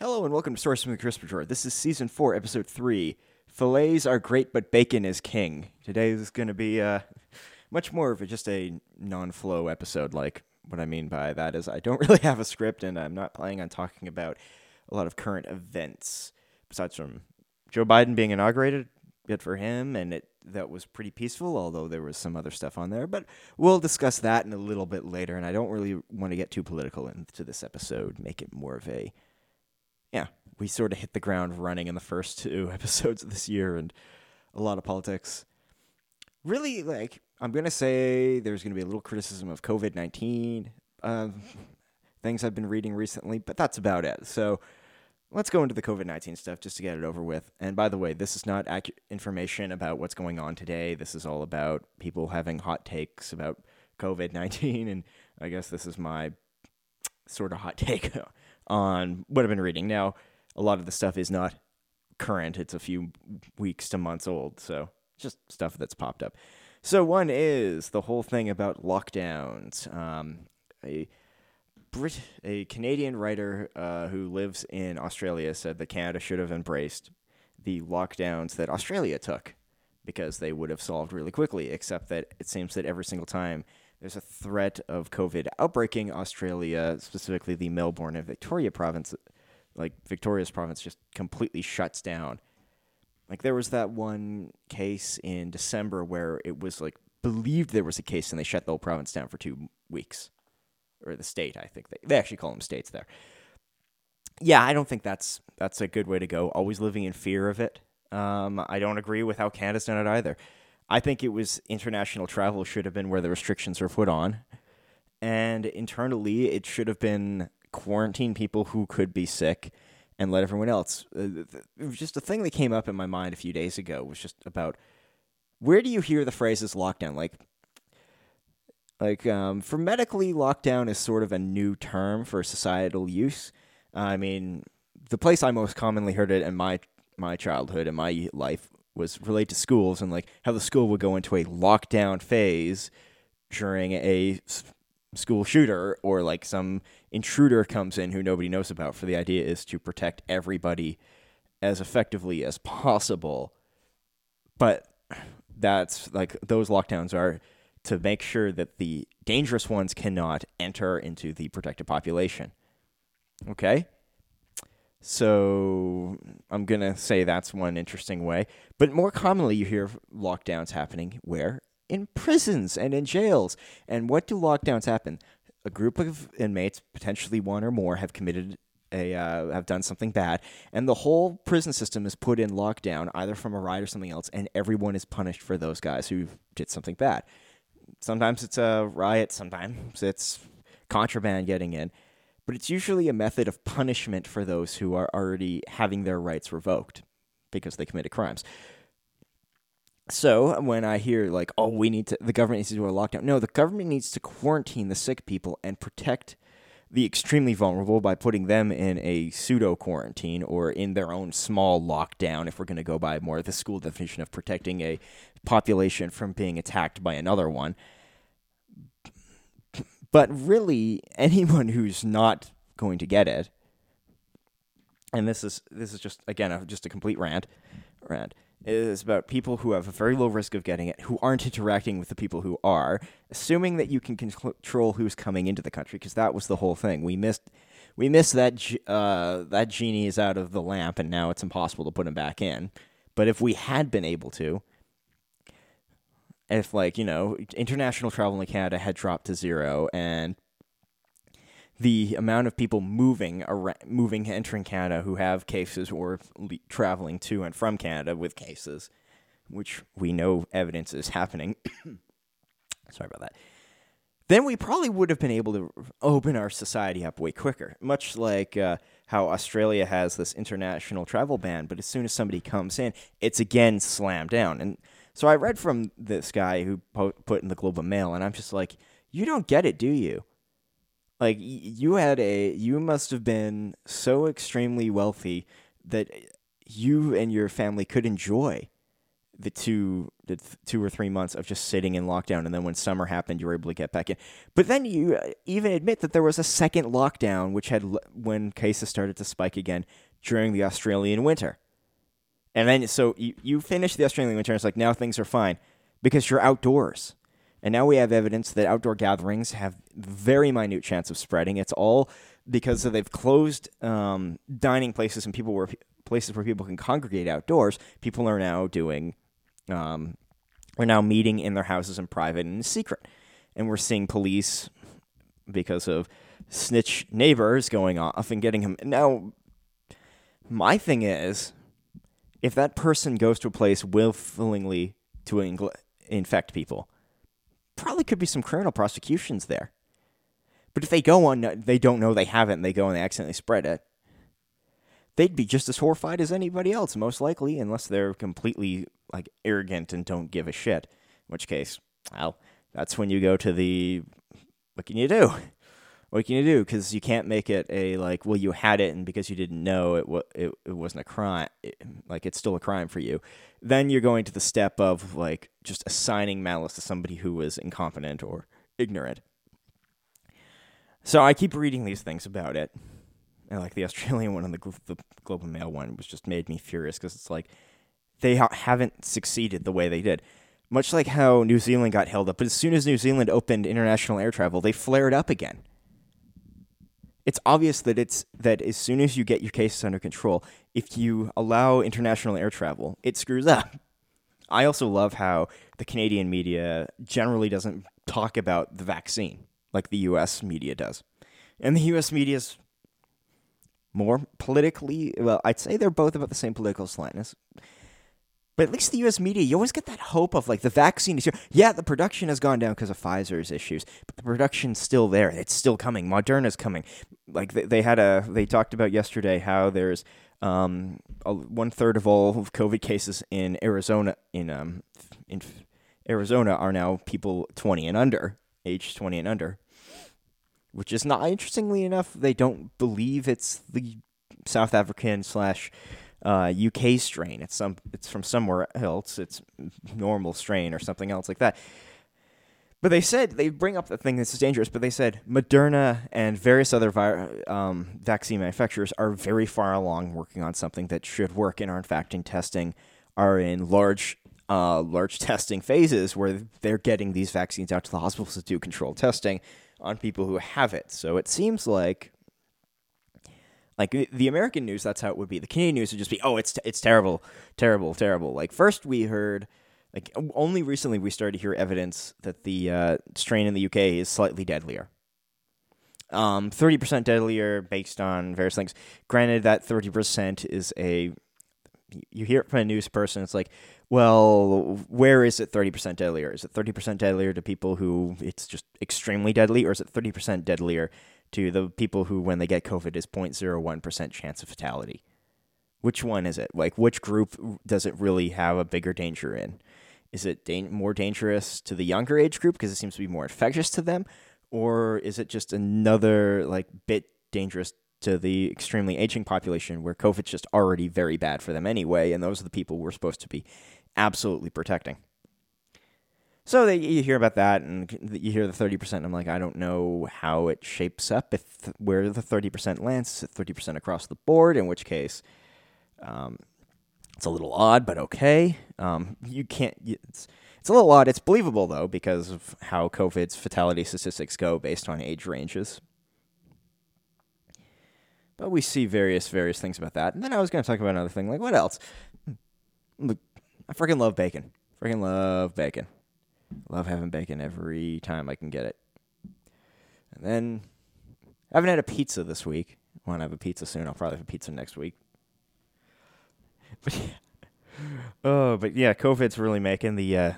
Hello and welcome to Stories from the Crisper Drawer. This is season four, episode three. Fillets are great, but bacon is king. Today is going to be uh, much more of a, just a non-flow episode. Like what I mean by that is I don't really have a script, and I'm not planning on talking about a lot of current events besides from Joe Biden being inaugurated. Good for him, and it that was pretty peaceful. Although there was some other stuff on there, but we'll discuss that in a little bit later. And I don't really want to get too political into this episode. Make it more of a yeah, we sort of hit the ground running in the first two episodes of this year, and a lot of politics. Really, like I'm gonna say, there's gonna be a little criticism of COVID nineteen um, things I've been reading recently, but that's about it. So let's go into the COVID 19 stuff just to get it over with. And by the way, this is not accurate information about what's going on today. This is all about people having hot takes about COVID 19. And I guess this is my sort of hot take on what I've been reading. Now, a lot of the stuff is not current, it's a few weeks to months old. So just stuff that's popped up. So, one is the whole thing about lockdowns. Um, a Brit, a Canadian writer uh, who lives in Australia, said that Canada should have embraced the lockdowns that Australia took because they would have solved really quickly. Except that it seems that every single time there's a threat of COVID outbreaking, Australia, specifically the Melbourne and Victoria province, like Victoria's province, just completely shuts down. Like there was that one case in December where it was like believed there was a case and they shut the whole province down for two weeks or the state. I think they they actually call them states there. Yeah, I don't think that's that's a good way to go. Always living in fear of it. Um, I don't agree with how Canada's done it either. I think it was international travel should have been where the restrictions were put on, and internally it should have been quarantine people who could be sick and let everyone else. Uh, it was just a thing that came up in my mind a few days ago. Was just about where do you hear the phrases lockdown? Like like um, for medically, lockdown is sort of a new term for societal use. I mean, the place I most commonly heard it in my my childhood and my life was related to schools and like how the school would go into a lockdown phase during a school shooter or like some intruder comes in who nobody knows about for the idea is to protect everybody as effectively as possible but that's like those lockdowns are to make sure that the dangerous ones cannot enter into the protected population. Okay? So I'm going to say that's one interesting way. But more commonly, you hear lockdowns happening where? In prisons and in jails. And what do lockdowns happen? A group of inmates, potentially one or more, have committed a uh, have done something bad, and the whole prison system is put in lockdown, either from a riot or something else, and everyone is punished for those guys who did something bad. Sometimes it's a riot, sometimes it's contraband getting in, but it's usually a method of punishment for those who are already having their rights revoked because they committed crimes. So when I hear like, oh, we need to, the government needs to do a lockdown. No, the government needs to quarantine the sick people and protect the extremely vulnerable by putting them in a pseudo quarantine or in their own small lockdown, if we're going to go by more of the school definition of protecting a population from being attacked by another one. But really, anyone who's not going to get it, and this is this is just again a, just a complete rant, rant is about people who have a very low risk of getting it, who aren't interacting with the people who are, assuming that you can control who's coming into the country, because that was the whole thing. We missed, we missed that uh, that genie is out of the lamp, and now it's impossible to put him back in. But if we had been able to, if like you know, international travel in Canada had dropped to zero, and the amount of people moving around, moving entering Canada who have cases or traveling to and from Canada with cases, which we know evidence is happening. Sorry about that. Then we probably would have been able to open our society up way quicker, much like uh, how Australia has this international travel ban. But as soon as somebody comes in, it's again slammed down. And so I read from this guy who po- put in the Globe and Mail, and I'm just like, you don't get it, do you? like you had a you must have been so extremely wealthy that you and your family could enjoy the two the th- two or three months of just sitting in lockdown, and then when summer happened, you were able to get back in. But then you uh, even admit that there was a second lockdown, which had l- when cases started to spike again during the Australian winter. And then so you, you finish the Australian winter, and it's like now things are fine because you're outdoors. And now we have evidence that outdoor gatherings have very minute chance of spreading. It's all because they've closed um, dining places and people were places where people can congregate outdoors. People are now doing, um, are now meeting in their houses in private and in secret, and we're seeing police because of snitch neighbors going off and getting him. Now, my thing is, if that person goes to a place willfully to infect people, probably could be some criminal prosecutions there. But if they go on, they don't know they haven't, they go and they accidentally spread it, they'd be just as horrified as anybody else, most likely, unless they're completely like arrogant and don't give a shit. In which case, well, that's when you go to the what can you do? What can you do? Because you can't make it a like, well, you had it, and because you didn't know it, it, it wasn't a crime. It, like it's still a crime for you. Then you're going to the step of like just assigning malice to somebody who was incompetent or ignorant. So I keep reading these things about it. And like the Australian one and the, the Globe and Mail one was just made me furious because it's like they ha- haven't succeeded the way they did. Much like how New Zealand got held up, but as soon as New Zealand opened international air travel, they flared up again it's obvious that it's that as soon as you get your cases under control, if you allow international air travel, it screws up. I also love how the Canadian media generally doesn't talk about the vaccine like the US media does. And the US media's more politically, well, I'd say they're both about the same political slantness. But at least the U.S. media, you always get that hope of like the vaccine is here. Yeah, the production has gone down because of Pfizer's issues, but the production's still there. It's still coming. Moderna's coming. Like they, they had a, they talked about yesterday how there's um, one third of all COVID cases in Arizona in um in Arizona are now people 20 and under, age 20 and under, which is not interestingly enough. They don't believe it's the South African slash uh, UK strain. It's some it's from somewhere else. It's normal strain or something else like that. But they said they bring up the thing that's dangerous. But they said Moderna and various other vi- um, vaccine manufacturers are very far along working on something that should work and are in fact in testing, are in large uh, large testing phases where they're getting these vaccines out to the hospitals to do controlled testing on people who have it. So it seems like like the American news, that's how it would be. The Canadian news would just be, oh, it's it's terrible, terrible, terrible. Like first we heard, like only recently we started to hear evidence that the uh, strain in the UK is slightly deadlier. Um, thirty percent deadlier based on various things. Granted, that thirty percent is a you hear it from a news person. It's like, well, where is it thirty percent deadlier? Is it thirty percent deadlier to people who it's just extremely deadly, or is it thirty percent deadlier to the people who, when they get COVID, is 0.01% chance of fatality. Which one is it? Like, which group does it really have a bigger danger in? Is it da- more dangerous to the younger age group because it seems to be more infectious to them? Or is it just another, like, bit dangerous to the extremely aging population where COVID's just already very bad for them anyway, and those are the people we're supposed to be absolutely protecting? So they, you hear about that, and you hear the thirty percent. And I'm like, I don't know how it shapes up. If where the thirty percent lands, thirty percent across the board. In which case, um, it's a little odd, but okay. Um, you can't. It's it's a little odd. It's believable though because of how COVID's fatality statistics go based on age ranges. But we see various various things about that. And then I was going to talk about another thing. Like what else? I freaking love bacon. Freaking love bacon. Love having bacon every time I can get it. And then I haven't had a pizza this week. I want to have a pizza soon. I'll probably have a pizza next week. But yeah. Oh, but yeah, COVID's really making the uh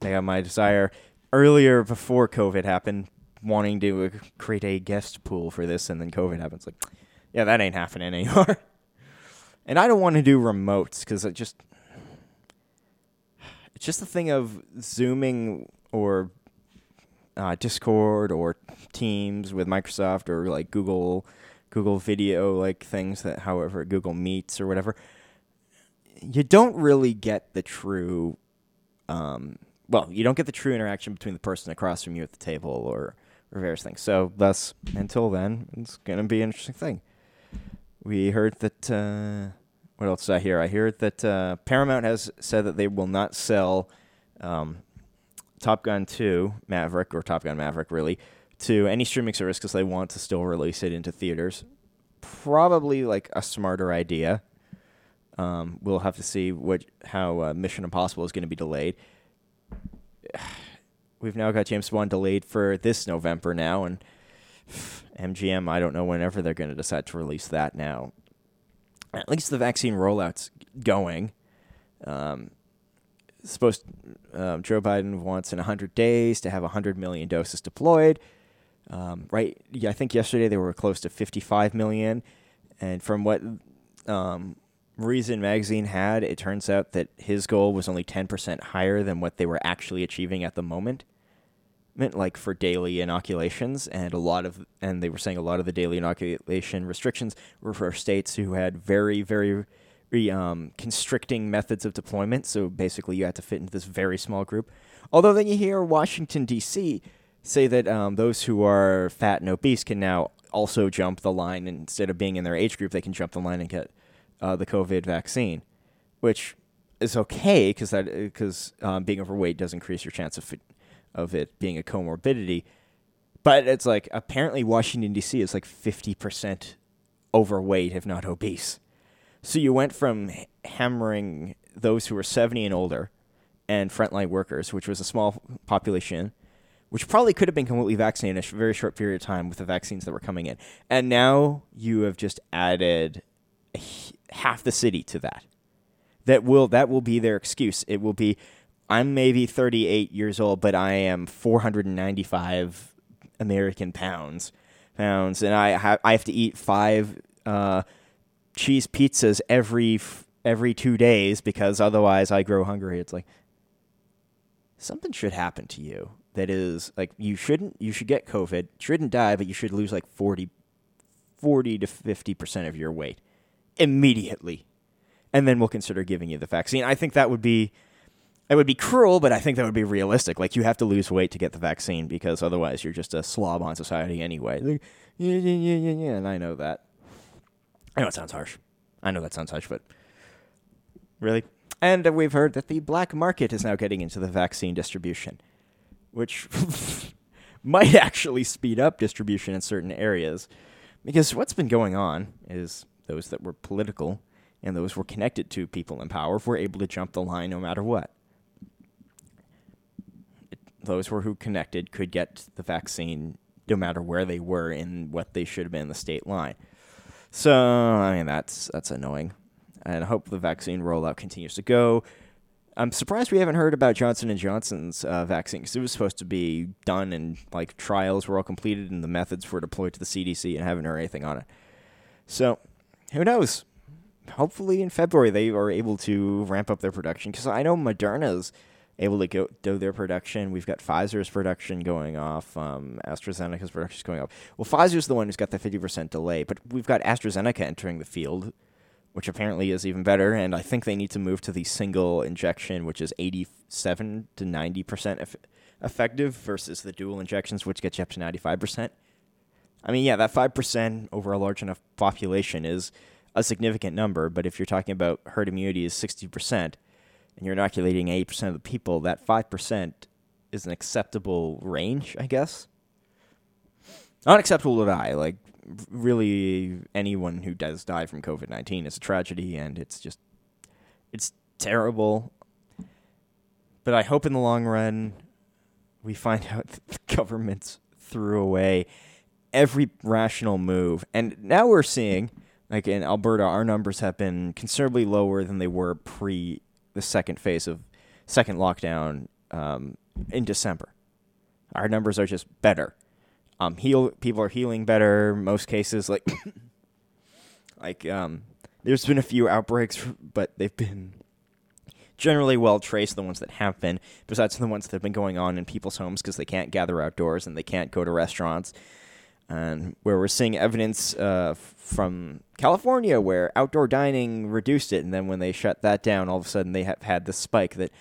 got my desire earlier before COVID happened, wanting to uh, create a guest pool for this, and then COVID happens. Like, yeah, that ain't happening anymore. and I don't want to do remotes because it just it's just the thing of zooming or uh, Discord or Teams with Microsoft or like Google Google Video like things that however Google Meets or whatever. you don't really get the true, um, well, you don't get the true interaction between the person across from you at the table or, or various things. So, thus, until then, it's going to be an interesting thing. We heard that. Uh, what else did I hear? I hear that uh, Paramount has said that they will not sell um, Top Gun 2 Maverick or Top Gun Maverick really to any streaming service because they want to still release it into theaters. Probably like a smarter idea. Um, we'll have to see what how uh, Mission Impossible is going to be delayed. We've now got James Bond delayed for this November now, and MGM. I don't know whenever they're going to decide to release that now. At least the vaccine rollout's going. Um, supposed um, Joe Biden wants in 100 days to have 100 million doses deployed. Um, right? Yeah, I think yesterday they were close to 55 million, and from what um, Reason Magazine had, it turns out that his goal was only 10% higher than what they were actually achieving at the moment. Like for daily inoculations, and a lot of, and they were saying a lot of the daily inoculation restrictions were for states who had very, very um, constricting methods of deployment. So basically, you had to fit into this very small group. Although then you hear Washington D.C. say that um, those who are fat and obese can now also jump the line, instead of being in their age group, they can jump the line and get uh, the COVID vaccine, which is okay because that because um, being overweight does increase your chance of of it being a comorbidity. But it's like apparently Washington D.C. is like fifty percent overweight, if not obese. So you went from hammering those who were 70 and older and frontline workers, which was a small population, which probably could have been completely vaccinated in a very short period of time with the vaccines that were coming in. And now you have just added half the city to that. That will that will be their excuse. It will be I'm maybe 38 years old, but I am 495 American pounds pounds, and I have I have to eat five uh, cheese pizzas every every two days because otherwise I grow hungry. It's like something should happen to you that is like you shouldn't you should get COVID, shouldn't die, but you should lose like 40, 40 to fifty percent of your weight immediately, and then we'll consider giving you the vaccine. I think that would be. It would be cruel, but I think that would be realistic. Like you have to lose weight to get the vaccine because otherwise you're just a slob on society anyway. Like, yeah, yeah, yeah, yeah, yeah, and I know that. I know it sounds harsh. I know that sounds harsh, but really. And we've heard that the black market is now getting into the vaccine distribution, which might actually speed up distribution in certain areas. Because what's been going on is those that were political and those were connected to people in power were able to jump the line no matter what. Those were who connected could get the vaccine no matter where they were in what they should have been in the state line. So I mean that's that's annoying, and I hope the vaccine rollout continues to go. I'm surprised we haven't heard about Johnson and Johnson's uh, vaccine because it was supposed to be done and like trials were all completed and the methods were deployed to the CDC and haven't heard anything on it. So who knows? Hopefully in February they are able to ramp up their production because I know Moderna's able to go do their production. We've got Pfizer's production going off. Um, AstraZeneca's production is going off. Well, Pfizer's the one who's got the 50% delay, but we've got AstraZeneca entering the field, which apparently is even better. And I think they need to move to the single injection, which is 87 to 90% eff- effective versus the dual injections, which gets you up to 95%. I mean, yeah, that 5% over a large enough population is a significant number, but if you're talking about herd immunity is 60%, and you're inoculating 80% of the people, that 5% is an acceptable range, I guess. Not acceptable to die. Like, really, anyone who does die from COVID 19 is a tragedy, and it's just, it's terrible. But I hope in the long run, we find out that the governments threw away every rational move. And now we're seeing, like in Alberta, our numbers have been considerably lower than they were pre the second phase of second lockdown um, in December. Our numbers are just better. Um, heal people are healing better. Most cases, like like um, there's been a few outbreaks, but they've been generally well traced. The ones that have been, besides the ones that have been going on in people's homes because they can't gather outdoors and they can't go to restaurants. And where we're seeing evidence uh, from California where outdoor dining reduced it, and then when they shut that down, all of a sudden they have had this spike that.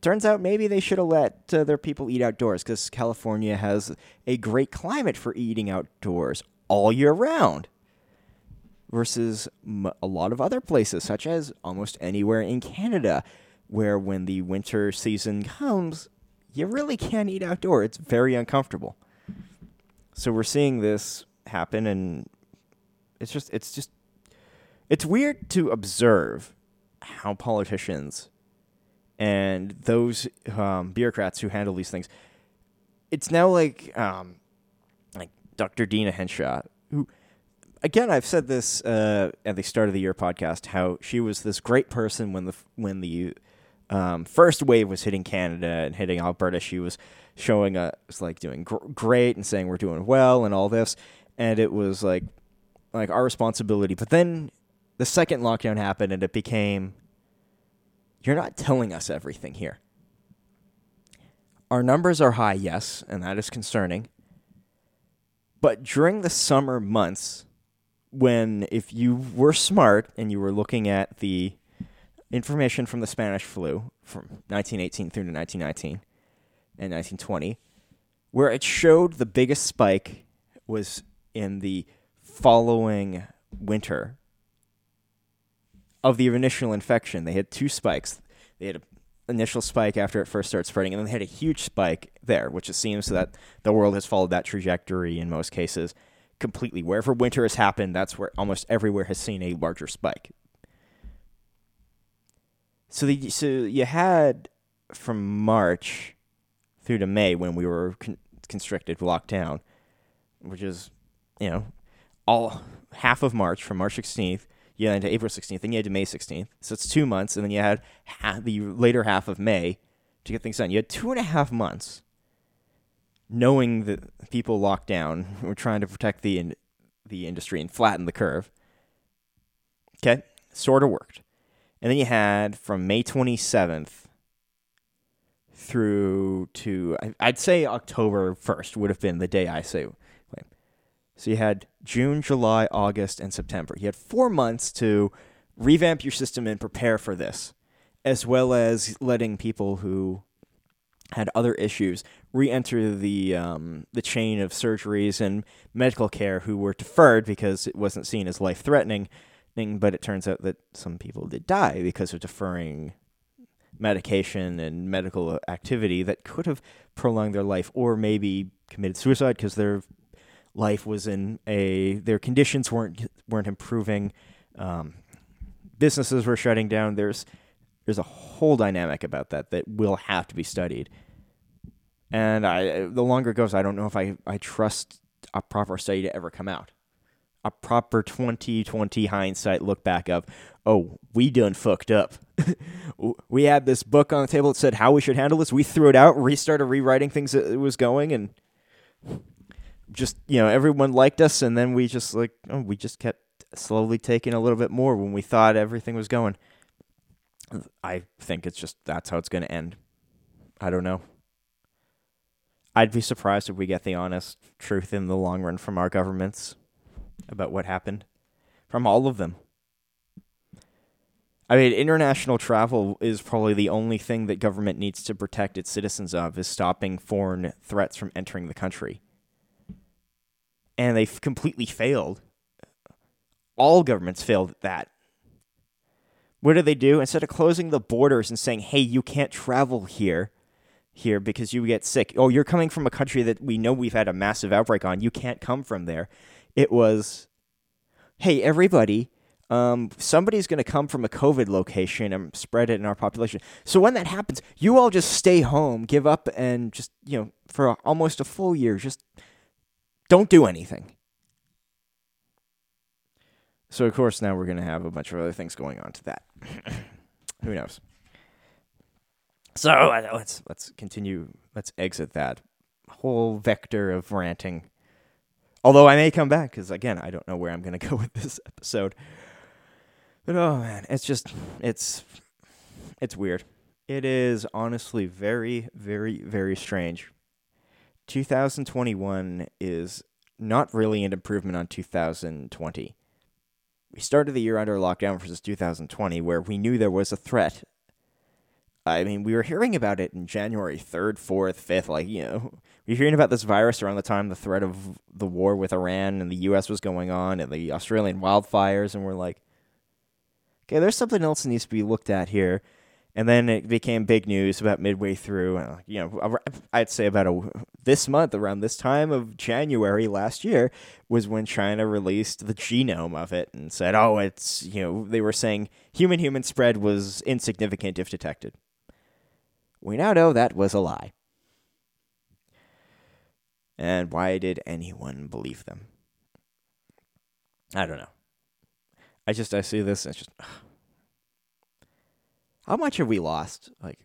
Turns out maybe they should have let uh, their people eat outdoors because California has a great climate for eating outdoors all year round versus a lot of other places, such as almost anywhere in Canada, where when the winter season comes, you really can't eat outdoor. It's very uncomfortable. So we're seeing this happen, and it's just, it's just, it's weird to observe how politicians and those um, bureaucrats who handle these things. It's now like, um, like Dr. Deena Hinshaw, who again, I've said this uh, at the start of the year podcast how she was this great person when the when the um, first wave was hitting Canada and hitting Alberta. She was showing us like doing gr- great and saying we're doing well and all this, and it was like like our responsibility. But then the second lockdown happened, and it became you're not telling us everything here. Our numbers are high, yes, and that is concerning. But during the summer months, when if you were smart and you were looking at the information from the Spanish flu from 1918 through to 1919 and 1920, where it showed the biggest spike was in the following winter of the initial infection. They had two spikes. They had an initial spike after it first started spreading, and then they had a huge spike there, which it seems that the world has followed that trajectory in most cases completely. Wherever winter has happened, that's where almost everywhere has seen a larger spike. So the so you had from March through to May when we were con- constricted, locked down, which is you know all half of March from March 16th. You had to April 16th, then you had to May 16th. So it's two months, and then you had the later half of May to get things done. You had two and a half months knowing that people locked down, we're trying to protect the in, the industry and flatten the curve. Okay, sort of worked. And then you had from May 27th through to I'd say October 1st would have been the day I say. So you had June, July, August, and September. You had four months to revamp your system and prepare for this, as well as letting people who had other issues re-enter the um, the chain of surgeries and medical care who were deferred because it wasn't seen as life threatening. But it turns out that some people did die because of deferring medication and medical activity that could have prolonged their life, or maybe committed suicide because their life was in a their conditions weren't weren't improving. Um, businesses were shutting down. There's there's a whole dynamic about that that will have to be studied. And I, the longer it goes, I don't know if I, I trust a proper study to ever come out. A proper 2020 hindsight look back of, oh, we done fucked up. we had this book on the table that said how we should handle this. We threw it out, restarted rewriting things that it was going, and just, you know, everyone liked us. And then we just, like, oh, we just kept slowly taking a little bit more when we thought everything was going. I think it's just that's how it's going to end. I don't know. I'd be surprised if we get the honest truth in the long run from our governments about what happened. From all of them. I mean, international travel is probably the only thing that government needs to protect its citizens of is stopping foreign threats from entering the country. And they've completely failed. All governments failed at that. What do they do? Instead of closing the borders and saying, hey, you can't travel here, here because you get sick. Oh, you're coming from a country that we know we've had a massive outbreak on. You can't come from there. It was, hey, everybody, um, somebody's going to come from a COVID location and spread it in our population. So when that happens, you all just stay home, give up, and just, you know, for almost a full year, just don't do anything. So, of course, now we're going to have a bunch of other things going on to that. Who knows? So uh, let's let's continue. Let's exit that whole vector of ranting. Although I may come back because again, I don't know where I'm going to go with this episode. But oh man, it's just it's it's weird. It is honestly very very very strange. 2021 is not really an improvement on 2020. We started the year under lockdown versus 2020, where we knew there was a threat. I mean, we were hearing about it in January 3rd, 4th, 5th. Like, you know, we were hearing about this virus around the time the threat of the war with Iran and the U.S. was going on and the Australian wildfires. And we're like, okay, there's something else that needs to be looked at here. And then it became big news about midway through. Uh, you know, I'd say about a, this month, around this time of January last year, was when China released the genome of it and said, "Oh, it's you know," they were saying human-human spread was insignificant if detected. We now know that was a lie. And why did anyone believe them? I don't know. I just I see this and it's just. Ugh how much have we lost? Like,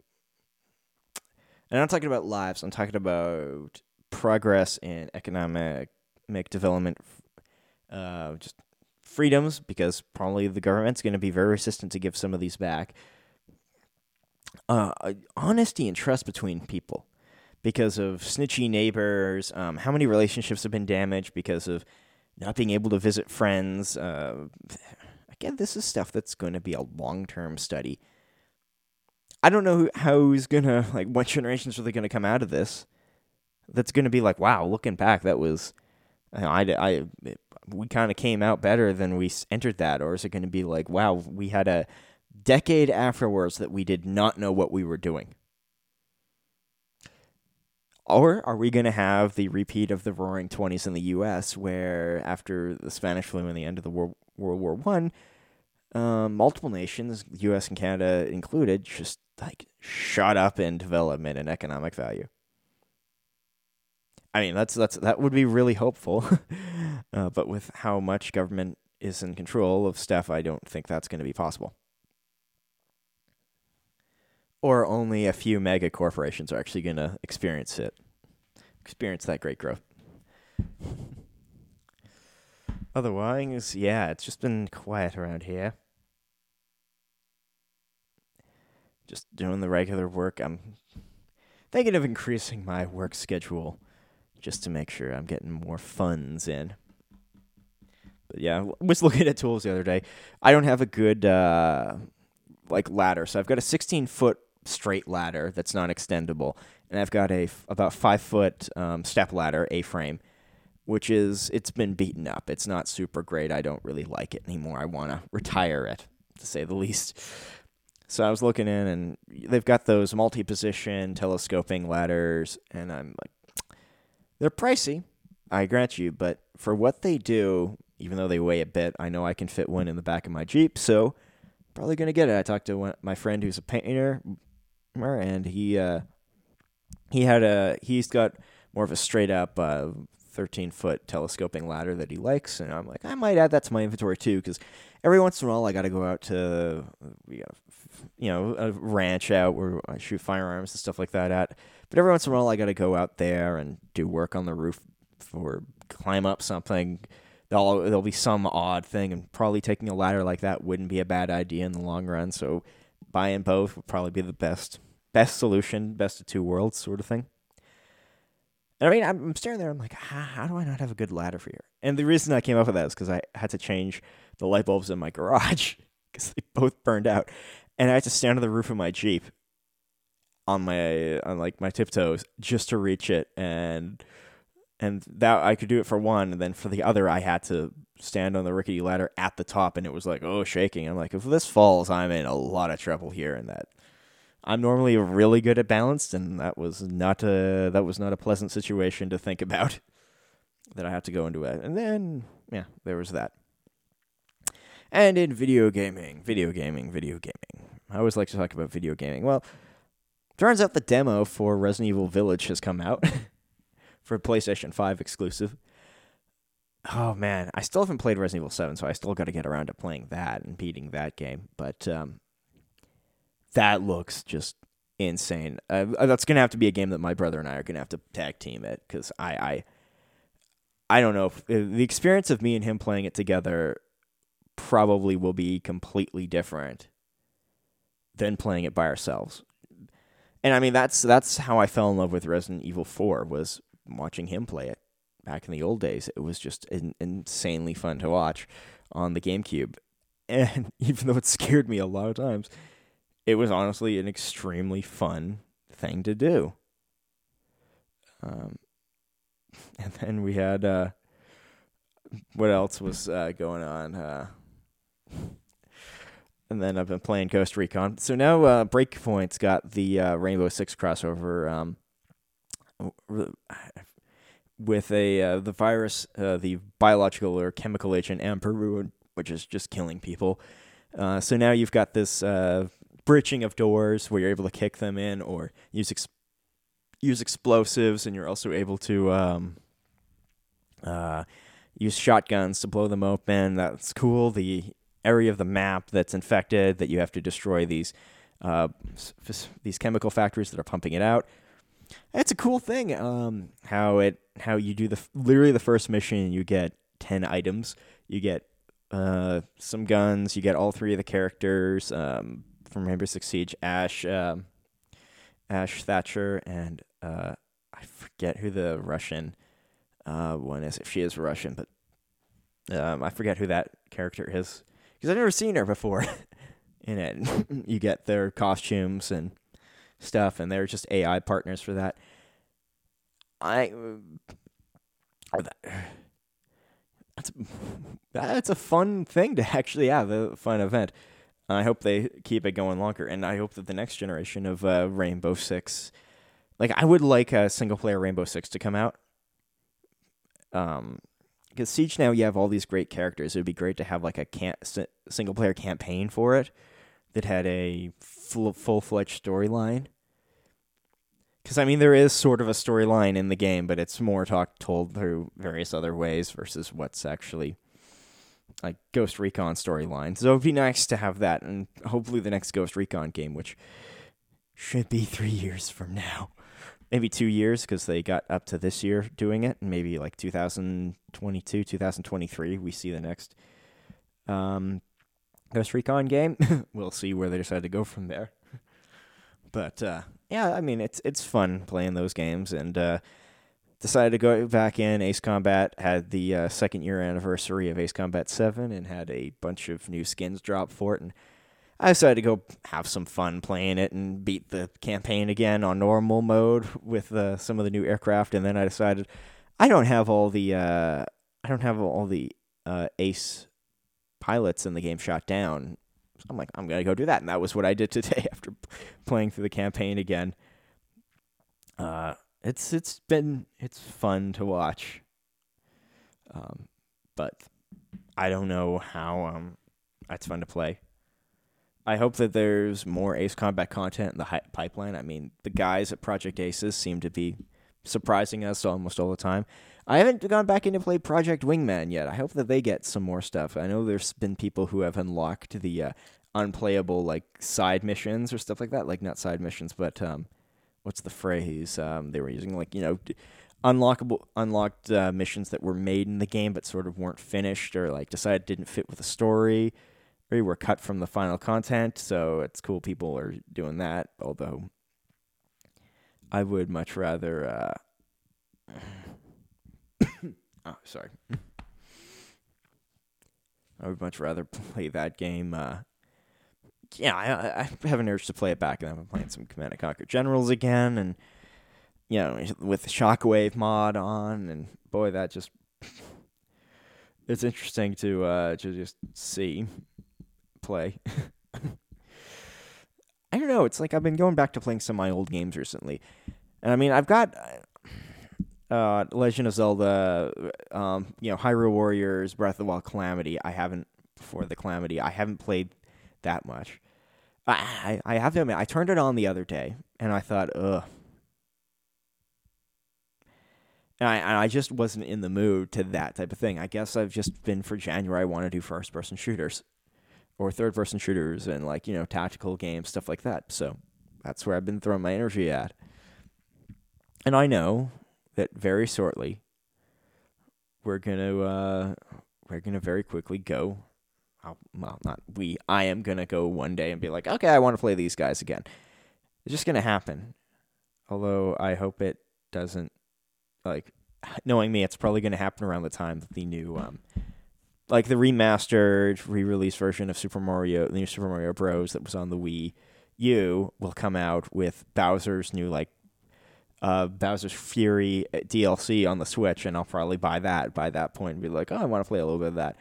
and I'm not talking about lives. I'm talking about progress in economic development, uh, just freedoms, because probably the government's going to be very resistant to give some of these back. Uh, honesty and trust between people, because of snitchy neighbors. Um, how many relationships have been damaged because of not being able to visit friends? Uh, again, this is stuff that's going to be a long term study I don't know how who's gonna like what generations are they gonna come out of this. That's gonna be like, wow, looking back, that was, you know, I, I, we kind of came out better than we entered that, or is it gonna be like, wow, we had a decade afterwards that we did not know what we were doing. Or are we going to have the repeat of the Roaring Twenties in the U.S., where after the Spanish flu and the end of the World World War One, um, multiple nations, U.S. and Canada included, just like shot up in development and economic value. I mean, that's that's that would be really hopeful, uh, but with how much government is in control of stuff, I don't think that's going to be possible. Or only a few mega corporations are actually going to experience it, experience that great growth. Otherwise, yeah, it's just been quiet around here. just doing the regular work. I'm thinking of increasing my work schedule just to make sure I'm getting more funds in. But yeah, I was looking at tools the other day. I don't have a good uh, like ladder, so I've got a 16 foot straight ladder that's not extendable, and I've got a about five foot um, step ladder, A frame, which is it's been beaten up. It's not super great. I don't really like it anymore. I want to retire it, to say the least. So I was looking in, and they've got those multi-position telescoping ladders, and I'm like, they're pricey, I grant you, but for what they do, even though they weigh a bit, I know I can fit one in the back of my Jeep, so probably gonna get it. I talked to one, my friend who's a painter, and he uh, he had a he's got more of a straight up uh, 13 foot telescoping ladder that he likes, and I'm like, I might add that to my inventory too, because every once in a while I got to go out to you know a ranch out where I shoot firearms and stuff like that at. But every once in a while I got to go out there and do work on the roof or climb up something. There'll, there'll be some odd thing, and probably taking a ladder like that wouldn't be a bad idea in the long run. So buying both would probably be the best best solution, best of two worlds sort of thing. And I mean, I'm, staring there. I'm like, how, how, do I not have a good ladder for here? And the reason I came up with that is because I had to change the light bulbs in my garage because they both burned out, and I had to stand on the roof of my Jeep on my on like my tiptoes just to reach it, and and that I could do it for one, and then for the other, I had to stand on the rickety ladder at the top, and it was like oh shaking. I'm like, if this falls, I'm in a lot of trouble here, and that I'm normally really good at balanced, and that was not a that was not a pleasant situation to think about. that I have to go into it, and then yeah, there was that. And in video gaming, video gaming, video gaming. I always like to talk about video gaming. Well, turns out the demo for Resident Evil Village has come out for PlayStation 5 exclusive. Oh man, I still haven't played Resident Evil 7, so I still got to get around to playing that and beating that game. But um, that looks just insane. Uh, that's gonna have to be a game that my brother and I are gonna have to tag team it because I, I, I don't know if uh, the experience of me and him playing it together probably will be completely different than playing it by ourselves. And I mean that's that's how I fell in love with Resident Evil 4 was watching him play it back in the old days. It was just in- insanely fun to watch on the GameCube. And even though it scared me a lot of times, it was honestly an extremely fun thing to do. Um, and then we had uh, what else was uh, going on? Uh, and then I've been playing Ghost Recon. So now uh, Breakpoint's got the uh, Rainbow Six crossover um, with a uh, the virus, uh, the biological or chemical agent Amperu, which is just killing people. Uh, so now you've got this uh, breaching of doors where you're able to kick them in or use ex- use explosives, and you're also able to um, uh, use shotguns to blow them open. That's cool. The area of the map that's infected that you have to destroy these uh, f- these chemical factories that are pumping it out. It's a cool thing. Um, how it how you do the literally the first mission, you get ten items. You get uh, some guns. You get all three of the characters um, from Rainbow Six Siege: Ash, um, Ash Thatcher, and uh, I forget who the Russian uh, one is. If she is Russian, but um, I forget who that character is because I've never seen her before. in it, you get their costumes and stuff, and they're just AI partners for that. I that's that's a fun thing to actually have a fun event. I hope they keep it going longer, and I hope that the next generation of uh, Rainbow Six, like I would like a single player Rainbow Six to come out. Um, because Siege now you have all these great characters. It would be great to have like a can- single player campaign for it that had a full fledged storyline. Because I mean, there is sort of a storyline in the game, but it's more talk told through various other ways versus what's actually like Ghost Recon storyline. So it'd be nice to have that, and hopefully the next Ghost Recon game, which should be three years from now, maybe two years because they got up to this year doing it, and maybe like 2022, 2023, we see the next um, Ghost Recon game. we'll see where they decide to go from there. But uh, yeah, I mean it's it's fun playing those games, and uh, decided to go back in. Ace Combat had the uh, second year anniversary of Ace Combat Seven, and had a bunch of new skins drop for it, and I decided to go have some fun playing it and beat the campaign again on normal mode with uh, some of the new aircraft, and then I decided I don't have all the uh, I don't have all the uh, Ace pilots in the game shot down So I'm like, I'm gonna go do that, and that was what I did today after playing through the campaign again. Uh, it's it's been it's fun to watch. Um, but I don't know how um fun to play. I hope that there's more Ace Combat content in the hi- pipeline. I mean, the guys at Project Aces seem to be surprising us almost all the time. I haven't gone back into play Project Wingman yet. I hope that they get some more stuff. I know there's been people who have unlocked the uh, unplayable like side missions or stuff like that. Like not side missions, but um, what's the phrase um, they were using? Like you know, unlockable unlocked uh, missions that were made in the game but sort of weren't finished or like decided didn't fit with the story or were cut from the final content. So it's cool people are doing that. Although I would much rather. Uh, oh, sorry. I would much rather play that game uh, yeah, I, I have an urge to play it back, and I've been playing some Command and Conquer Generals again, and you know, with the Shockwave mod on, and boy, that just it's interesting to uh, to just see play. I don't know. It's like I've been going back to playing some of my old games recently, and I mean, I've got uh, Legend of Zelda, um, you know, Hyrule Warriors, Breath of the Wild, Calamity. I haven't before the Calamity. I haven't played that much. I, I have to admit, I turned it on the other day and I thought, ugh. And I, and I just wasn't in the mood to that type of thing. I guess I've just been for January. I want to do first person shooters or third person shooters and like, you know, tactical games, stuff like that. So that's where I've been throwing my energy at. And I know that very shortly we're going to, uh, we're going to very quickly go I'll, well, not we. I am gonna go one day and be like, okay, I want to play these guys again. It's just gonna happen. Although I hope it doesn't like knowing me, it's probably to happen around the time that the new, um, like the remastered, re-release version of Super Mario, the new Super Mario Bros. that was on the Wii U, will come out with Bowser's new like uh, Bowser's Fury uh, DLC on the Switch, and I'll probably buy that by that point and be like, oh, I want to play a little bit of that,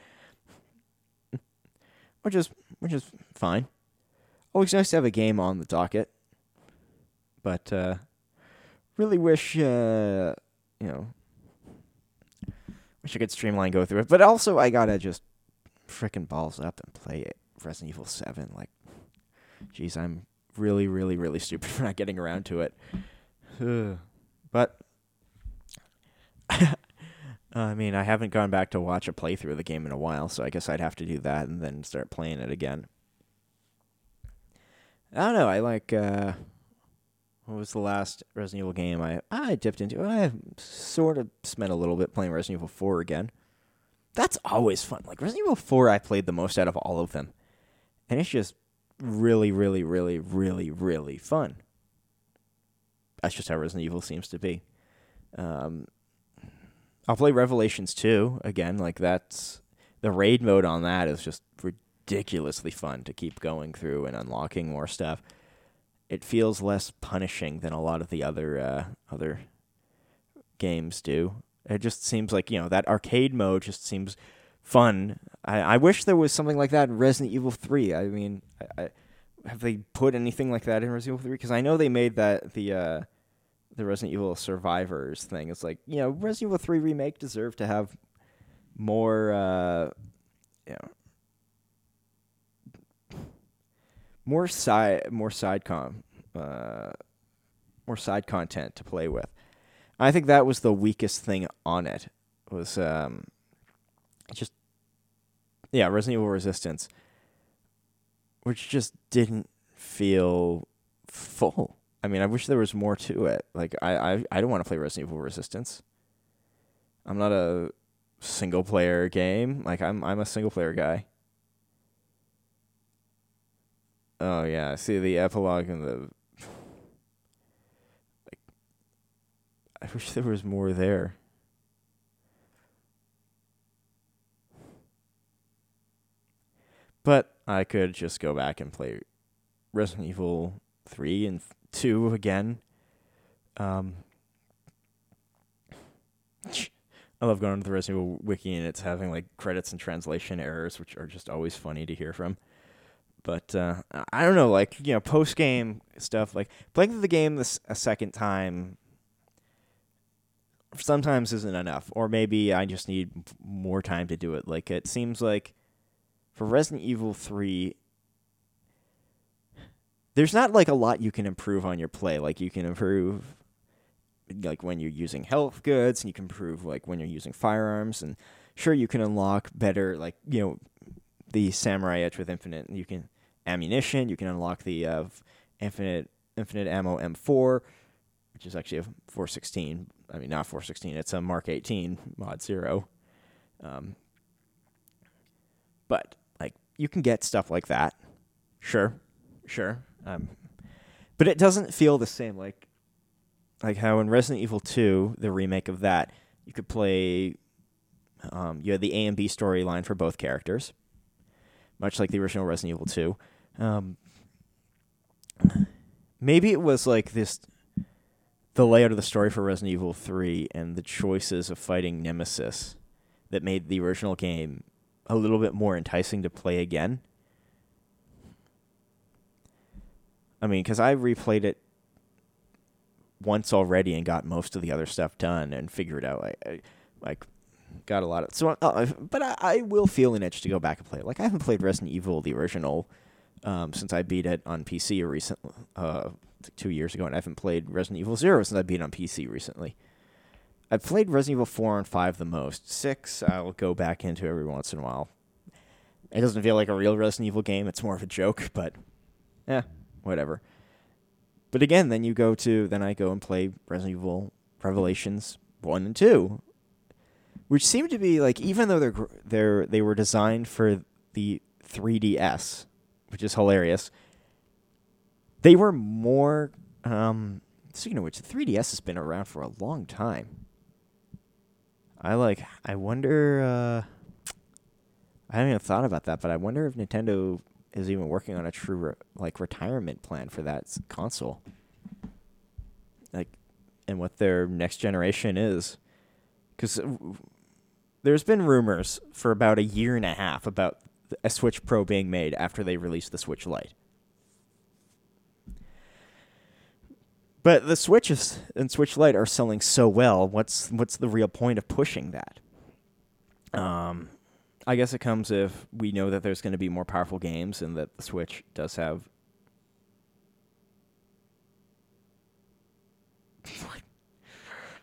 which is which is fine. Always nice to have a game on the docket, but uh, really wish uh, you know wish I could streamline go through it. But also, I gotta just fricking balls up and play it. Resident Evil Seven, like, geez, I'm really, really, really stupid for not getting around to it. but I mean, I haven't gone back to watch a playthrough of the game in a while, so I guess I'd have to do that and then start playing it again. I don't know. I like. Uh, what was the last Resident Evil game I I dipped into? I sort of spent a little bit playing Resident Evil Four again. That's always fun. Like Resident Evil Four, I played the most out of all of them, and it's just really, really, really, really, really fun. That's just how Resident Evil seems to be. Um, I'll play Revelations 2 again. Like that's the raid mode on that is just ridiculously fun to keep going through and unlocking more stuff. It feels less punishing than a lot of the other uh, other games do. It just seems like you know that arcade mode just seems fun. I, I wish there was something like that in Resident Evil Three. I mean, I, I, have they put anything like that in Resident Evil Three? Because I know they made that the uh, the Resident Evil Survivors thing. It's like you know, Resident Evil Three remake deserved to have more, uh, you know, more side more side com, uh, more side content to play with. I think that was the weakest thing on it. Was um, just yeah, Resident Evil Resistance, which just didn't feel full. I mean, I wish there was more to it. Like, I, I, I don't want to play Resident Evil Resistance. I'm not a single player game. Like, I'm, I'm a single player guy. Oh yeah, see the epilogue and the. Like, I wish there was more there. But I could just go back and play Resident Evil 3 and two again. Um, I love going to the Resident Evil wiki and it's having like credits and translation errors, which are just always funny to hear from. But uh, I don't know, like you know, post game stuff, like playing the game this a second time sometimes isn't enough, or maybe I just need more time to do it. Like it seems like for Resident Evil Three, there's not like a lot you can improve on your play. Like you can improve like when you're using health goods and you can improve like when you're using firearms and sure you can unlock better like you know the samurai edge with infinite you can ammunition you can unlock the uh, infinite infinite ammo M4 which is actually a 416 I mean not 416 it's a Mark 18 mod 0 um, but like you can get stuff like that. Sure sure um, but it doesn't feel the same. Like like how in Resident Evil Two, the remake of that, you could play. Um, you had the A and B storyline for both characters, much like the original Resident Evil Two. Um, maybe it was like this the layout of the story for Resident Evil 3 and the choices of fighting Nemesis that made the original game a little bit more enticing to play again. I mean, because I replayed it once already and got most of the other stuff done and figured out like, I, like got a lot of so. Uh, but I, I, will feel an itch to go back and play. Like I haven't played Resident Evil the original um, since I beat it on PC recently, uh, two years ago, and I haven't played Resident Evil Zero since I beat it on PC recently. I've played Resident Evil four and five the most. Six I'll go back into every once in a while. It doesn't feel like a real Resident Evil game. It's more of a joke, but yeah, whatever. But again, then you go to then I go and play Resident Evil Revelations one and two, which seem to be like even though they're they're they were designed for the 3DS, which is hilarious. They were more. Um, speaking of which, the 3DS has been around for a long time. I like. I wonder. Uh, I haven't even thought about that, but I wonder if Nintendo is even working on a true re- like retirement plan for that console. Like, and what their next generation is, because there's been rumors for about a year and a half about a Switch Pro being made after they released the Switch Lite. But the Switches and Switch Lite are selling so well. What's what's the real point of pushing that? Um, I guess it comes if we know that there's going to be more powerful games and that the Switch does have.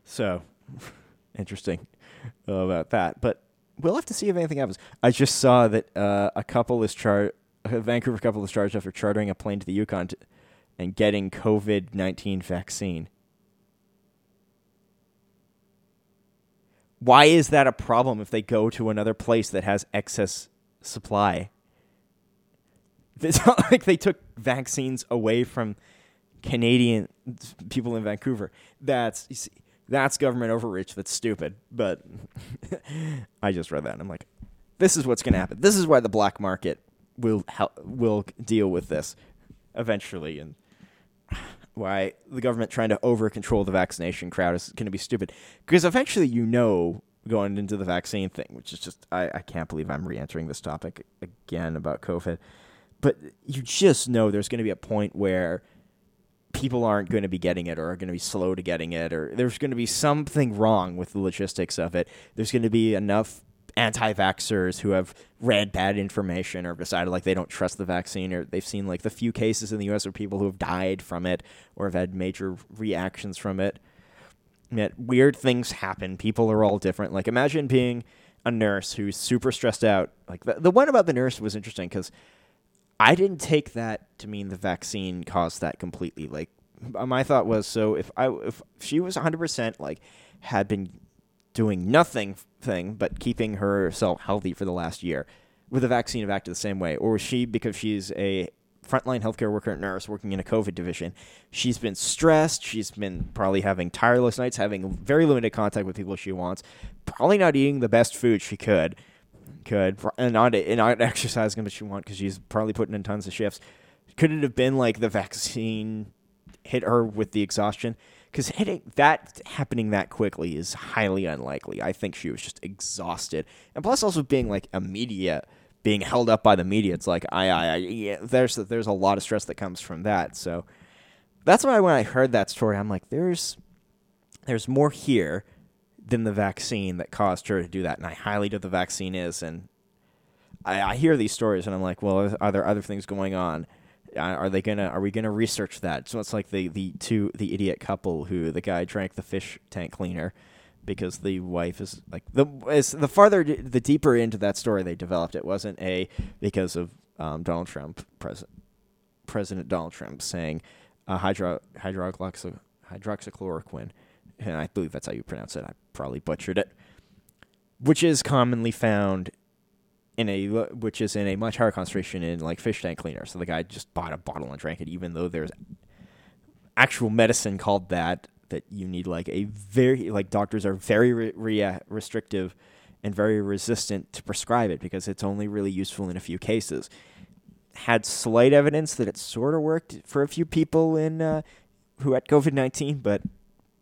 so, interesting about that. But we'll have to see if anything happens. I just saw that uh, a couple is char- a Vancouver couple is charged after chartering a plane to the Yukon and getting COVID nineteen vaccine. Why is that a problem if they go to another place that has excess supply? It's not like they took vaccines away from Canadian people in Vancouver. That's see, that's government overreach. That's stupid. But I just read that and I'm like, this is what's going to happen. This is why the black market will help, will deal with this eventually, and why the government trying to over control the vaccination crowd is going to be stupid. Because eventually, you know, going into the vaccine thing, which is just I, I can't believe I'm re-entering this topic again about COVID, but you just know there's going to be a point where people aren't going to be getting it or are going to be slow to getting it or there's going to be something wrong with the logistics of it. There's going to be enough anti-vaxxers who have read bad information or decided like they don't trust the vaccine or they've seen like the few cases in the US of people who have died from it or have had major reactions from it. Yet weird things happen. People are all different. Like imagine being a nurse who's super stressed out. Like the, the one about the nurse was interesting because I didn't take that to mean the vaccine caused that completely. Like my thought was, so if I if she was 100% like had been doing nothing thing but keeping herself healthy for the last year, would the vaccine have acted the same way, or was she because she's a frontline healthcare worker nurse working in a COVID division. She's been stressed. She's been probably having tireless nights, having very limited contact with people she wants, probably not eating the best food she could, could and not and not exercising what she want because she's probably putting in tons of shifts. Could it have been like the vaccine hit her with the exhaustion? Because that happening that quickly is highly unlikely. I think she was just exhausted, and plus also being like a media being held up by the media. It's like I, I, I yeah, there's there's a lot of stress that comes from that. So that's why when I heard that story, I'm like, there's there's more here than the vaccine that caused her to do that, and I highly doubt the vaccine is. And I, I hear these stories, and I'm like, well, are there other things going on? Are they gonna? Are we gonna research that? So it's like the the two the idiot couple who the guy drank the fish tank cleaner because the wife is like the is the farther the deeper into that story they developed it wasn't a because of um, Donald Trump president President Donald Trump saying uh, hydro hydroxy, hydroxychloroquine and I believe that's how you pronounce it I probably butchered it which is commonly found in a which is in a much higher concentration in like fish tank cleaner so the guy just bought a bottle and drank it even though there's actual medicine called that that you need like a very like doctors are very re- re- restrictive and very resistant to prescribe it because it's only really useful in a few cases. Had slight evidence that it sort of worked for a few people in uh, who had COVID nineteen, but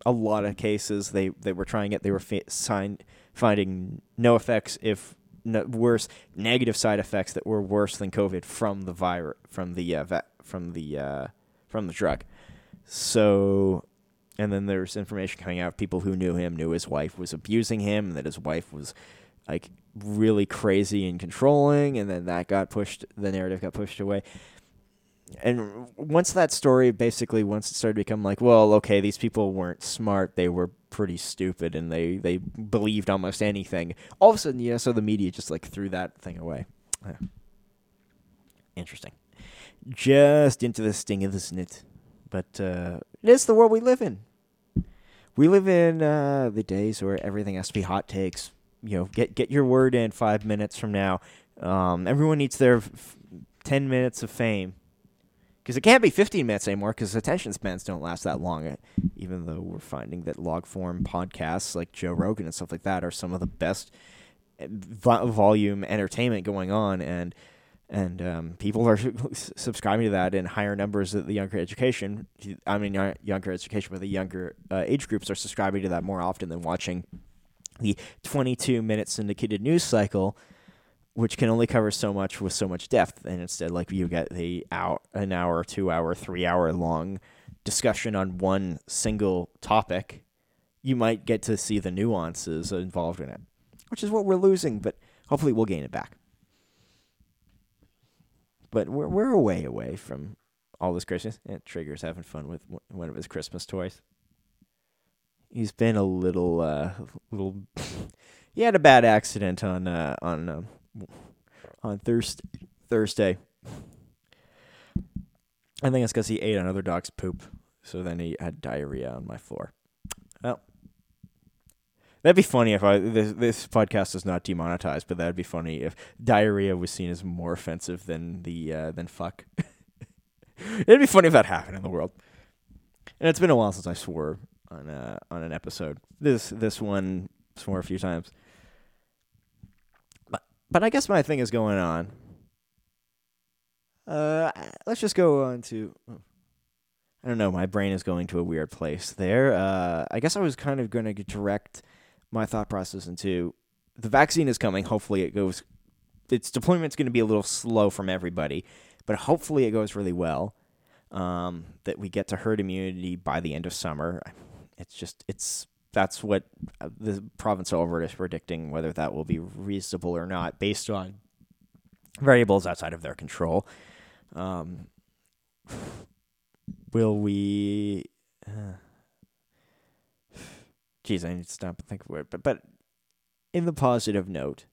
a lot of cases they they were trying it. They were signed, finding no effects, if worse, negative side effects that were worse than COVID from the virus from the uh, va- from the uh, from the drug. So and then there's information coming out people who knew him knew his wife was abusing him that his wife was like really crazy and controlling and then that got pushed the narrative got pushed away and once that story basically once it started to become like well okay these people weren't smart they were pretty stupid and they they believed almost anything all of a sudden yeah so the media just like threw that thing away yeah. interesting just into the sting of isn't it but uh, it is the world we live in. We live in uh, the days where everything has to be hot takes. You know, get get your word in five minutes from now. Um, everyone needs their f- ten minutes of fame. Because it can't be 15 minutes anymore because attention spans don't last that long. uh, Even though we're finding that log form podcasts like Joe Rogan and stuff like that are some of the best uh, volume entertainment going on, and and um, people are subscribing to that in higher numbers at the younger education. I mean, younger education, but the younger uh, age groups are subscribing to that more often than watching the 22 minute syndicated news cycle which can only cover so much with so much depth and instead like you get the hour an hour two hour three hour long discussion on one single topic you might get to see the nuances involved in it which is what we're losing but hopefully we'll gain it back. But we're, we're a way away from all this christmas and trigger's having fun with one of his christmas toys. He's been a little uh little he had a bad accident on uh on um, on Thursday. Thursday. I think it's because he ate another dog's poop. So then he had diarrhea on my floor. Well, that'd be funny if I this this podcast is not demonetized, but that'd be funny if diarrhea was seen as more offensive than the uh, than fuck. It'd be funny if that happened in the world. And it's been a while since I swore on uh, on an episode. This this one swore a few times. But I guess my thing is going on. Uh, let's just go on to. I don't know. My brain is going to a weird place there. Uh, I guess I was kind of going to direct my thought process into the vaccine is coming. Hopefully, it goes. Its deployment's going to be a little slow from everybody, but hopefully, it goes really well. Um, that we get to herd immunity by the end of summer. It's just it's that's what uh, the province Alberta is predicting. Whether that will be reasonable or not, based on variables outside of their control. Um, will we? Uh, geez, I need to stop and think of it. But but in the positive note,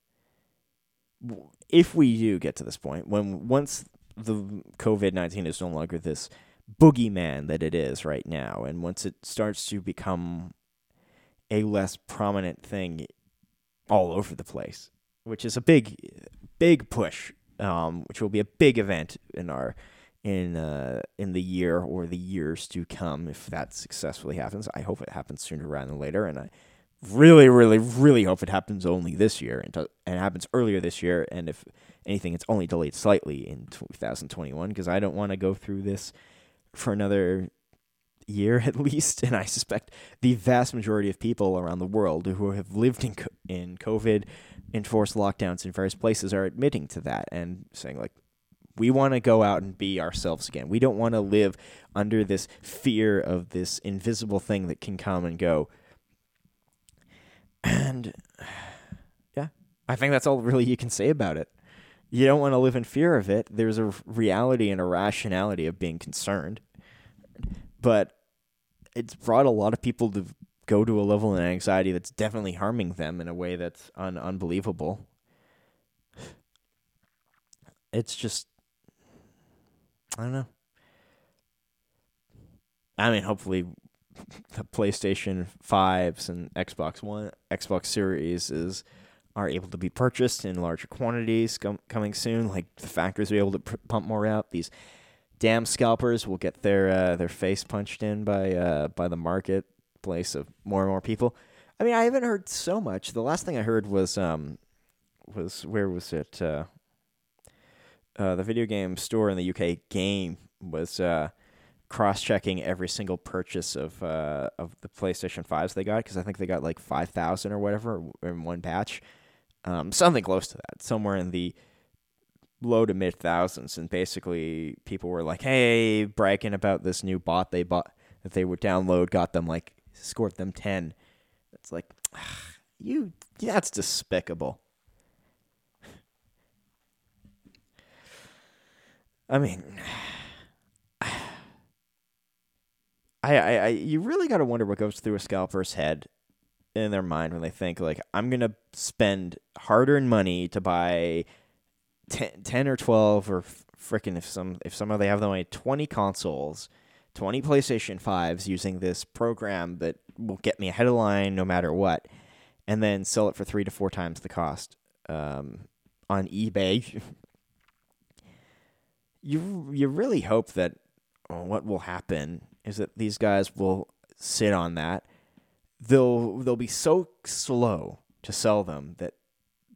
if we do get to this point, when once the COVID nineteen is no longer this boogeyman that it is right now, and once it starts to become a less prominent thing all over the place, which is a big, big push, um, which will be a big event in our in uh, in the year or the years to come if that successfully happens. I hope it happens sooner rather than later, and I really, really, really hope it happens only this year and, to, and happens earlier this year. And if anything, it's only delayed slightly in 2021 because I don't want to go through this for another year at least. And I suspect the vast majority of people around the world who have lived in in COVID enforced lockdowns in various places are admitting to that and saying like we want to go out and be ourselves again. We don't want to live under this fear of this invisible thing that can come and go. And yeah, I think that's all really you can say about it. You don't want to live in fear of it. There's a reality and a rationality of being concerned. But it's brought a lot of people to go to a level of anxiety that's definitely harming them in a way that's un- unbelievable. It's just I don't know. I mean, hopefully, the PlayStation fives and Xbox One, Xbox Series is are able to be purchased in larger quantities com- coming soon. Like the factories are able to pr- pump more out. These damn scalpers will get their uh, their face punched in by uh, by the marketplace of more and more people. I mean, I haven't heard so much. The last thing I heard was um was where was it? Uh, uh, the video game store in the UK, Game, was uh, cross-checking every single purchase of uh, of the PlayStation fives they got because I think they got like five thousand or whatever in one batch, um, something close to that, somewhere in the low to mid thousands. And basically, people were like, "Hey, bragging about this new bot they bought that they would download, got them like scored them ten. It's like, you, that's despicable." I mean, I, I, I, you really got to wonder what goes through a scalper's head in their mind when they think like, I'm gonna spend hard-earned money to buy 10, 10 or twelve or freaking if some if some of they have money, twenty consoles, twenty PlayStation fives using this program that will get me ahead of line no matter what, and then sell it for three to four times the cost um, on eBay you you really hope that well, what will happen is that these guys will sit on that. They'll they'll be so slow to sell them that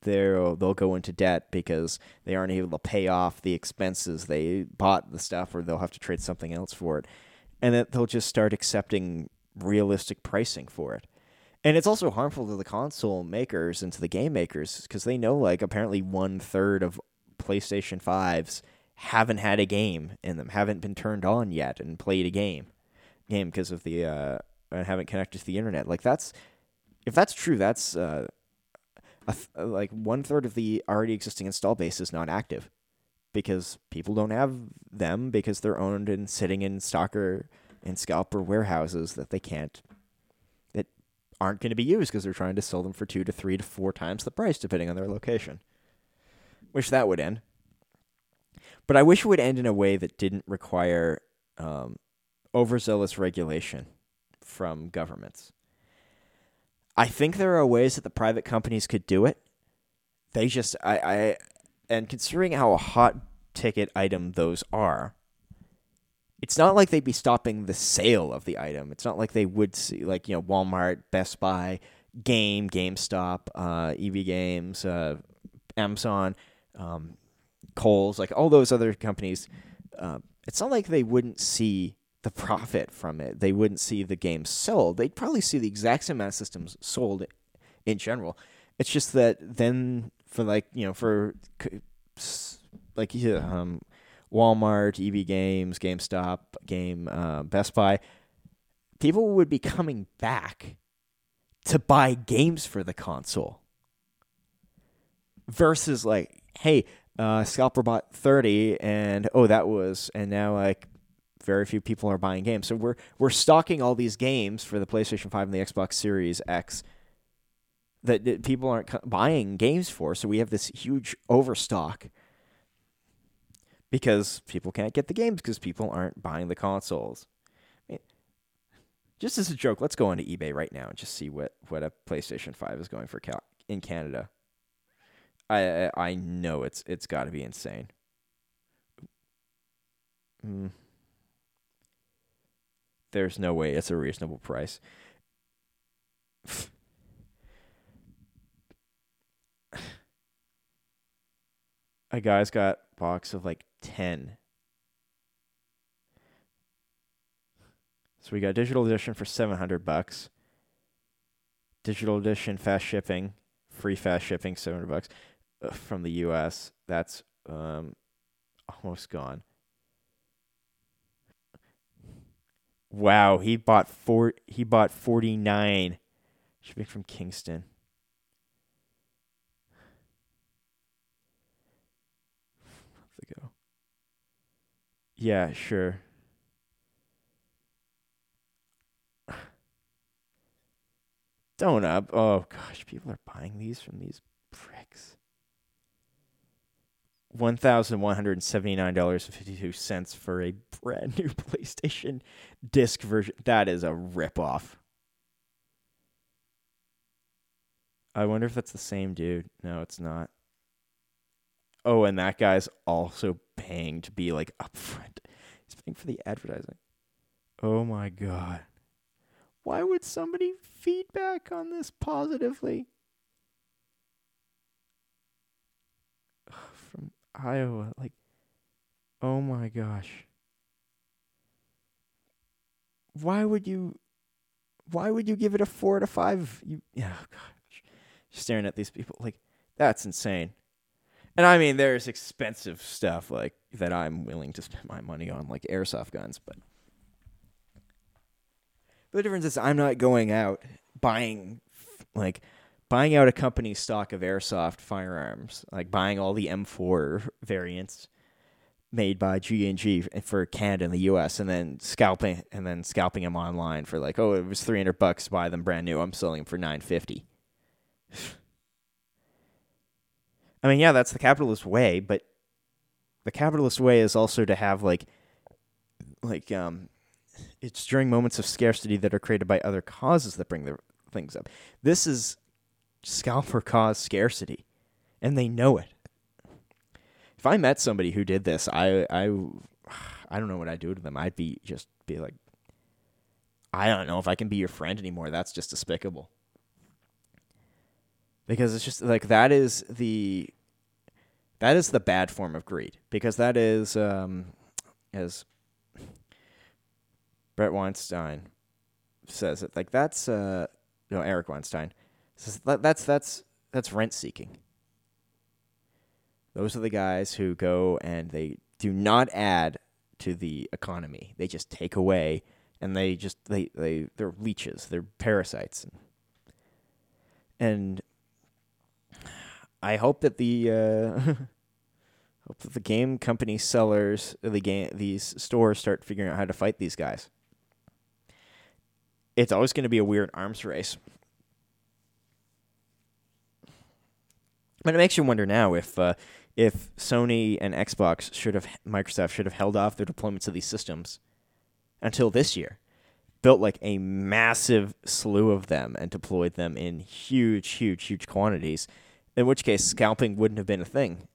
they'll they'll go into debt because they aren't able to pay off the expenses they bought the stuff or they'll have to trade something else for it. And that they'll just start accepting realistic pricing for it. And it's also harmful to the console makers and to the game makers because they know like apparently one third of PlayStation 5s haven't had a game in them, haven't been turned on yet and played a game game because of the uh and haven't connected to the internet. Like that's if that's true, that's uh th- like one third of the already existing install base is not active because people don't have them because they're owned and sitting in stalker and scalper warehouses that they can't that aren't going to be used because they're trying to sell them for two to three to four times the price depending on their location. Wish that would end. But I wish it would end in a way that didn't require um, overzealous regulation from governments. I think there are ways that the private companies could do it. They just I, I and considering how a hot ticket item those are, it's not like they'd be stopping the sale of the item. It's not like they would see like you know Walmart, Best Buy, Game, GameStop, uh, EB Games, uh, Amazon, um, like all those other companies. Uh, it's not like they wouldn't see the profit from it. They wouldn't see the games sold. They'd probably see the exact same amount of systems sold in general. It's just that then for like you know for like um, Walmart, EB Games, GameStop, Game, uh, Best Buy, people would be coming back to buy games for the console versus like, hey, uh, scalper bought 30 and oh that was and now like very few people are buying games. So we're we're stocking all these games for the PlayStation 5 and the Xbox Series X that, that people aren't buying games for. So we have this huge overstock because people can't get the games because people aren't buying the consoles. just as a joke, let's go onto eBay right now and just see what, what a PlayStation 5 is going for in Canada. I I know it's it's got to be insane. Mm there's no way it's a reasonable price. a guy's got box of like 10. So we got digital edition for 700 bucks. Digital edition fast shipping, free fast shipping 700 bucks from the US. That's um almost gone. Wow, he bought four. He bought forty nine. Should be from Kingston. go. Yeah, sure. Don't up. Oh gosh, people are buying these from these pricks one thousand one hundred seventy nine dollars and fifty two cents for a brand new PlayStation disc version. That is a ripoff. I wonder if that's the same dude. No, it's not. Oh, and that guy's also paying to be like upfront. He's paying for the advertising. Oh my god. Why would somebody feedback on this positively? Iowa. Like, oh my gosh. Why would you? Why would you give it a four to five? You, yeah, oh gosh, staring at these people like that's insane. And I mean, there's expensive stuff like that I'm willing to spend my money on, like airsoft guns. But the difference is, I'm not going out buying like buying out a company's stock of airsoft firearms, like buying all the M4 variants made by G&G for Canada and the US and then scalping and then scalping them online for like, oh, it was 300 bucks to buy them brand new. I'm selling them for 950. I mean, yeah, that's the capitalist way, but the capitalist way is also to have like like um it's during moments of scarcity that are created by other causes that bring the things up. This is scalper cause scarcity, and they know it. if I met somebody who did this, I I I don't know what I'd do to them. I'd be just be like, I don't know if I can be your friend anymore. That's just despicable. Because it's just like that is the that is the bad form of greed. Because that is um, as Bret Weinstein says it like that's uh no Eric Weinstein that's that's that's rent seeking. Those are the guys who go and they do not add to the economy. They just take away and they just they they they're leeches, they're parasites. And I hope that the uh, hope that the game company sellers, the game these stores start figuring out how to fight these guys. It's always going to be a weird arms race. But it makes you wonder now if uh, if Sony and Xbox should have Microsoft should have held off their deployments of these systems until this year, built like a massive slew of them and deployed them in huge, huge, huge quantities. In which case, scalping wouldn't have been a thing.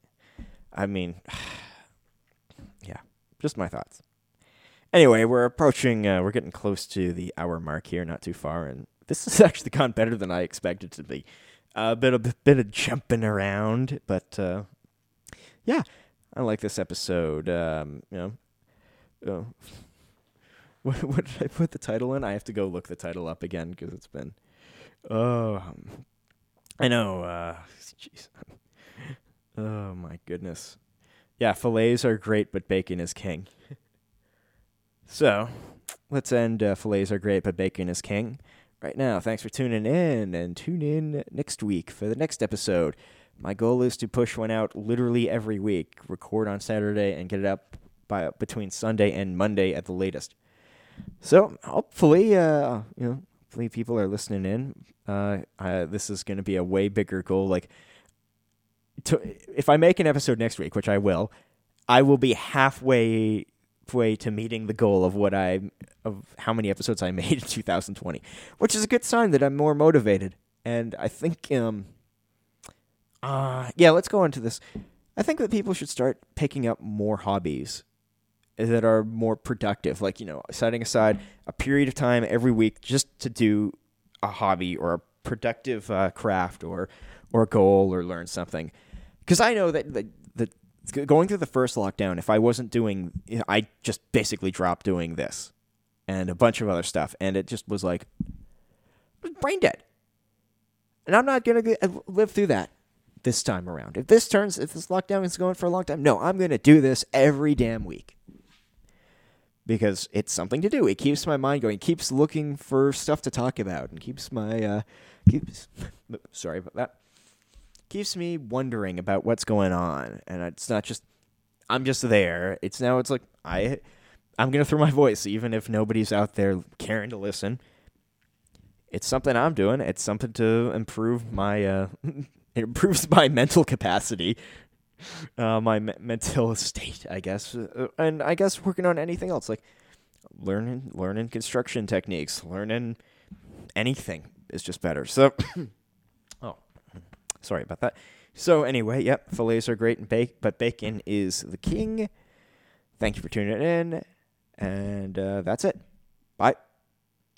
I mean, yeah, just my thoughts. Anyway, we're approaching. Uh, we're getting close to the hour mark here, not too far, and this has actually gone better than I expected to be. A bit of bit of jumping around, but uh, yeah, I like this episode. Um, you know, uh, what what did I put the title in? I have to go look the title up again because it's been. Oh, I know. Uh, jeez. oh my goodness. Yeah, fillets are great, but bacon is king. so, let's end. Uh, fillets are great, but bacon is king. Right now, thanks for tuning in, and tune in next week for the next episode. My goal is to push one out literally every week, record on Saturday, and get it up by between Sunday and Monday at the latest. So hopefully, uh, you know, hopefully people are listening in. Uh, this is going to be a way bigger goal. Like, to, if I make an episode next week, which I will, I will be halfway way to meeting the goal of what I of how many episodes I made in 2020, which is a good sign that I'm more motivated. And I think, um, uh, yeah, let's go into this. I think that people should start picking up more hobbies that are more productive. Like, you know, setting aside a period of time every week just to do a hobby or a productive uh, craft or or goal or learn something. Because I know that that going through the first lockdown, if I wasn't doing, I just basically dropped doing this and a bunch of other stuff, and it just was like brain dead. And I'm not gonna live through that this time around. If this turns, if this lockdown is going for a long time, no, I'm gonna do this every damn week because it's something to do. It keeps my mind going, keeps looking for stuff to talk about, and keeps my uh, keeps sorry about that keeps me wondering about what's going on, and it's not just I'm just there. It's now it's like I I'm gonna throw my voice even if nobody's out there caring to listen. It's something I'm doing. It's something to improve my uh, it improves my mental capacity, uh, my me- mental state, I guess, uh, and I guess working on anything else like learning learning construction techniques, learning anything is just better. So. Sorry about that. So anyway, yep, fillets are great and bake, but bacon is the king. Thank you for tuning in, and uh, that's it. Bye.